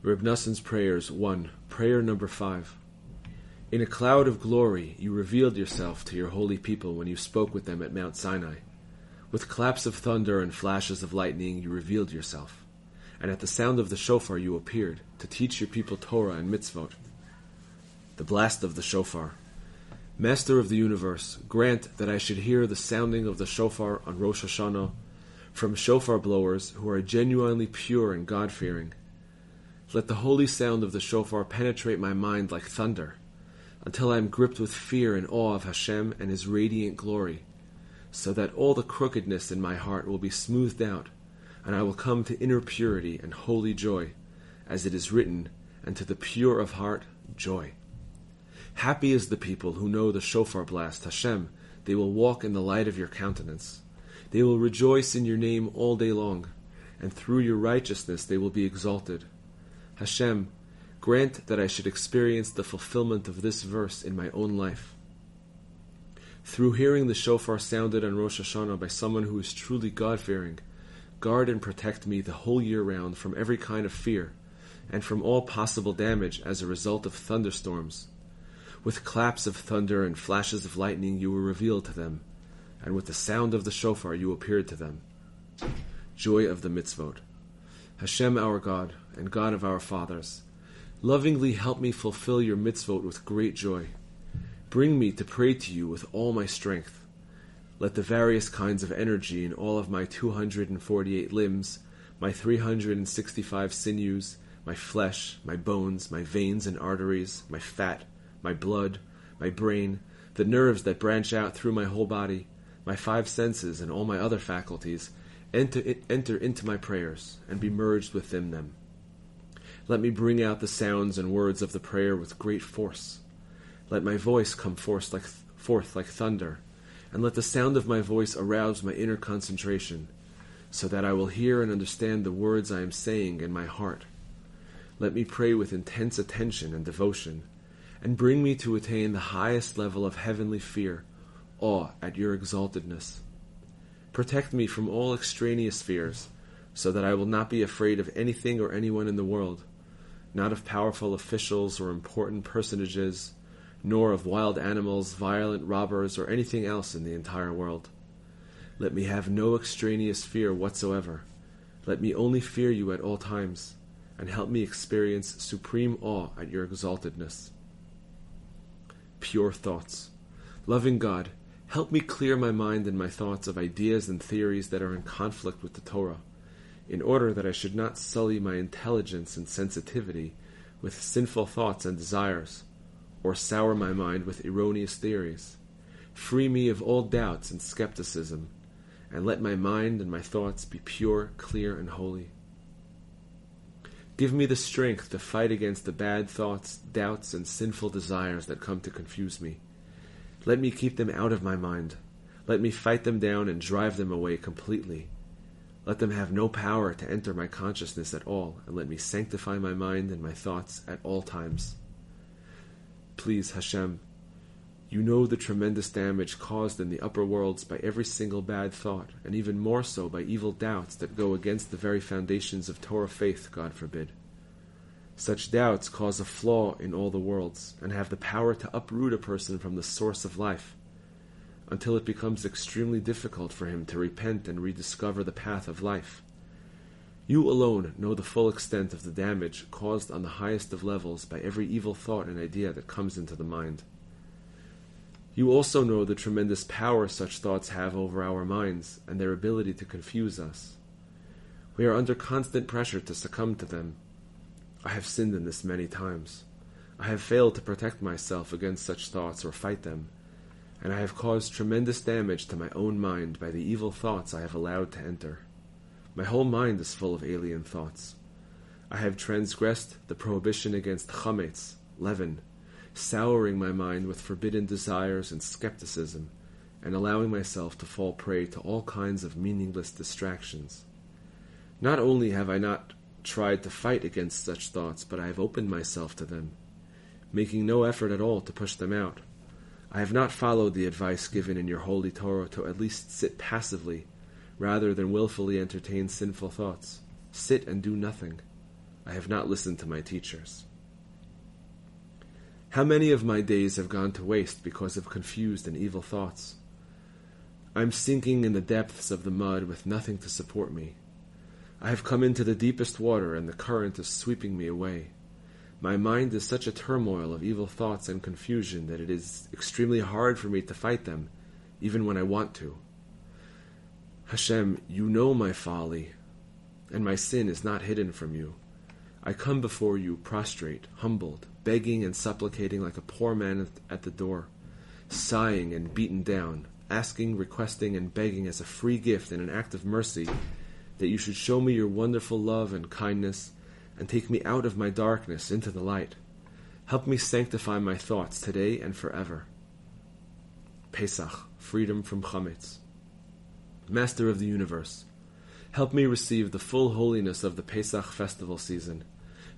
Reb Prayers 1. Prayer number 5. In a cloud of glory you revealed yourself to your holy people when you spoke with them at Mount Sinai. With claps of thunder and flashes of lightning you revealed yourself. And at the sound of the shofar you appeared, to teach your people Torah and mitzvot. The blast of the shofar. Master of the universe, grant that I should hear the sounding of the shofar on Rosh Hashanah from shofar blowers who are genuinely pure and God fearing let the holy sound of the shofar penetrate my mind like thunder, until I am gripped with fear and awe of Hashem and His radiant glory, so that all the crookedness in my heart will be smoothed out, and I will come to inner purity and holy joy, as it is written, and to the pure of heart, joy. Happy is the people who know the shofar blast, Hashem, they will walk in the light of your countenance. They will rejoice in your name all day long, and through your righteousness they will be exalted. Hashem, grant that I should experience the fulfillment of this verse in my own life. Through hearing the shofar sounded on Rosh Hashanah by someone who is truly God fearing, guard and protect me the whole year round from every kind of fear and from all possible damage as a result of thunderstorms. With claps of thunder and flashes of lightning you were revealed to them, and with the sound of the shofar you appeared to them. Joy of the mitzvot. Hashem our God, and God of our fathers, lovingly help me fulfill your mitzvot with great joy. Bring me to pray to you with all my strength. Let the various kinds of energy in all of my 248 limbs, my 365 sinews, my flesh, my bones, my veins and arteries, my fat, my blood, my brain, the nerves that branch out through my whole body, my five senses and all my other faculties, enter, enter into my prayers and be merged within them. Let me bring out the sounds and words of the prayer with great force. Let my voice come forth like, forth like thunder, and let the sound of my voice arouse my inner concentration, so that I will hear and understand the words I am saying in my heart. Let me pray with intense attention and devotion, and bring me to attain the highest level of heavenly fear, awe at your exaltedness. Protect me from all extraneous fears, so that I will not be afraid of anything or anyone in the world, not of powerful officials or important personages, nor of wild animals, violent robbers, or anything else in the entire world. Let me have no extraneous fear whatsoever. Let me only fear you at all times, and help me experience supreme awe at your exaltedness. Pure thoughts. Loving God, help me clear my mind and my thoughts of ideas and theories that are in conflict with the Torah in order that I should not sully my intelligence and sensitivity with sinful thoughts and desires, or sour my mind with erroneous theories. Free me of all doubts and skepticism, and let my mind and my thoughts be pure, clear, and holy. Give me the strength to fight against the bad thoughts, doubts, and sinful desires that come to confuse me. Let me keep them out of my mind. Let me fight them down and drive them away completely let them have no power to enter my consciousness at all, and let me sanctify my mind and my thoughts at all times. Please, Hashem, you know the tremendous damage caused in the upper worlds by every single bad thought, and even more so by evil doubts that go against the very foundations of Torah faith, God forbid. Such doubts cause a flaw in all the worlds, and have the power to uproot a person from the source of life until it becomes extremely difficult for him to repent and rediscover the path of life. You alone know the full extent of the damage caused on the highest of levels by every evil thought and idea that comes into the mind. You also know the tremendous power such thoughts have over our minds and their ability to confuse us. We are under constant pressure to succumb to them. I have sinned in this many times. I have failed to protect myself against such thoughts or fight them and I have caused tremendous damage to my own mind by the evil thoughts I have allowed to enter. My whole mind is full of alien thoughts. I have transgressed the prohibition against chametz, leaven, souring my mind with forbidden desires and skepticism, and allowing myself to fall prey to all kinds of meaningless distractions. Not only have I not tried to fight against such thoughts, but I have opened myself to them, making no effort at all to push them out. I have not followed the advice given in your holy Torah to at least sit passively, rather than wilfully entertain sinful thoughts. Sit and do nothing. I have not listened to my teachers. How many of my days have gone to waste because of confused and evil thoughts? I am sinking in the depths of the mud with nothing to support me. I have come into the deepest water, and the current is sweeping me away. My mind is such a turmoil of evil thoughts and confusion that it is extremely hard for me to fight them, even when I want to. Hashem, you know my folly, and my sin is not hidden from you. I come before you prostrate, humbled, begging and supplicating like a poor man at the door, sighing and beaten down, asking, requesting, and begging as a free gift and an act of mercy that you should show me your wonderful love and kindness and take me out of my darkness into the light. Help me sanctify my thoughts today and forever. Pesach, freedom from chametz. Master of the universe, help me receive the full holiness of the Pesach festival season.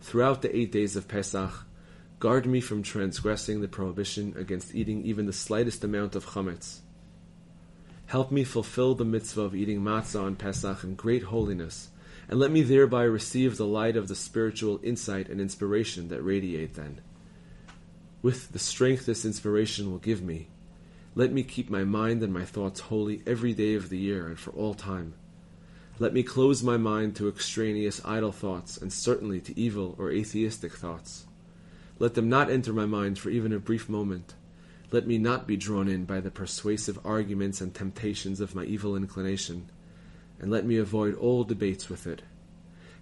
Throughout the eight days of Pesach, guard me from transgressing the prohibition against eating even the slightest amount of chametz. Help me fulfill the mitzvah of eating matzah on Pesach in great holiness, and let me thereby receive the light of the spiritual insight and inspiration that radiate then. With the strength this inspiration will give me, let me keep my mind and my thoughts holy every day of the year and for all time. Let me close my mind to extraneous idle thoughts and certainly to evil or atheistic thoughts. Let them not enter my mind for even a brief moment let me not be drawn in by the persuasive arguments and temptations of my evil inclination, and let me avoid all debates with it.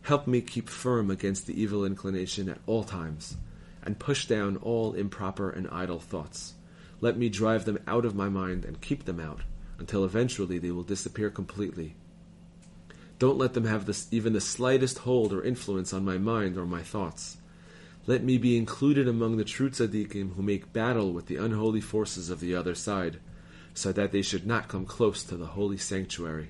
Help me keep firm against the evil inclination at all times, and push down all improper and idle thoughts. Let me drive them out of my mind and keep them out, until eventually they will disappear completely. Don't let them have this, even the slightest hold or influence on my mind or my thoughts. Let me be included among the true tzaddikim who make battle with the unholy forces of the other side, so that they should not come close to the holy sanctuary.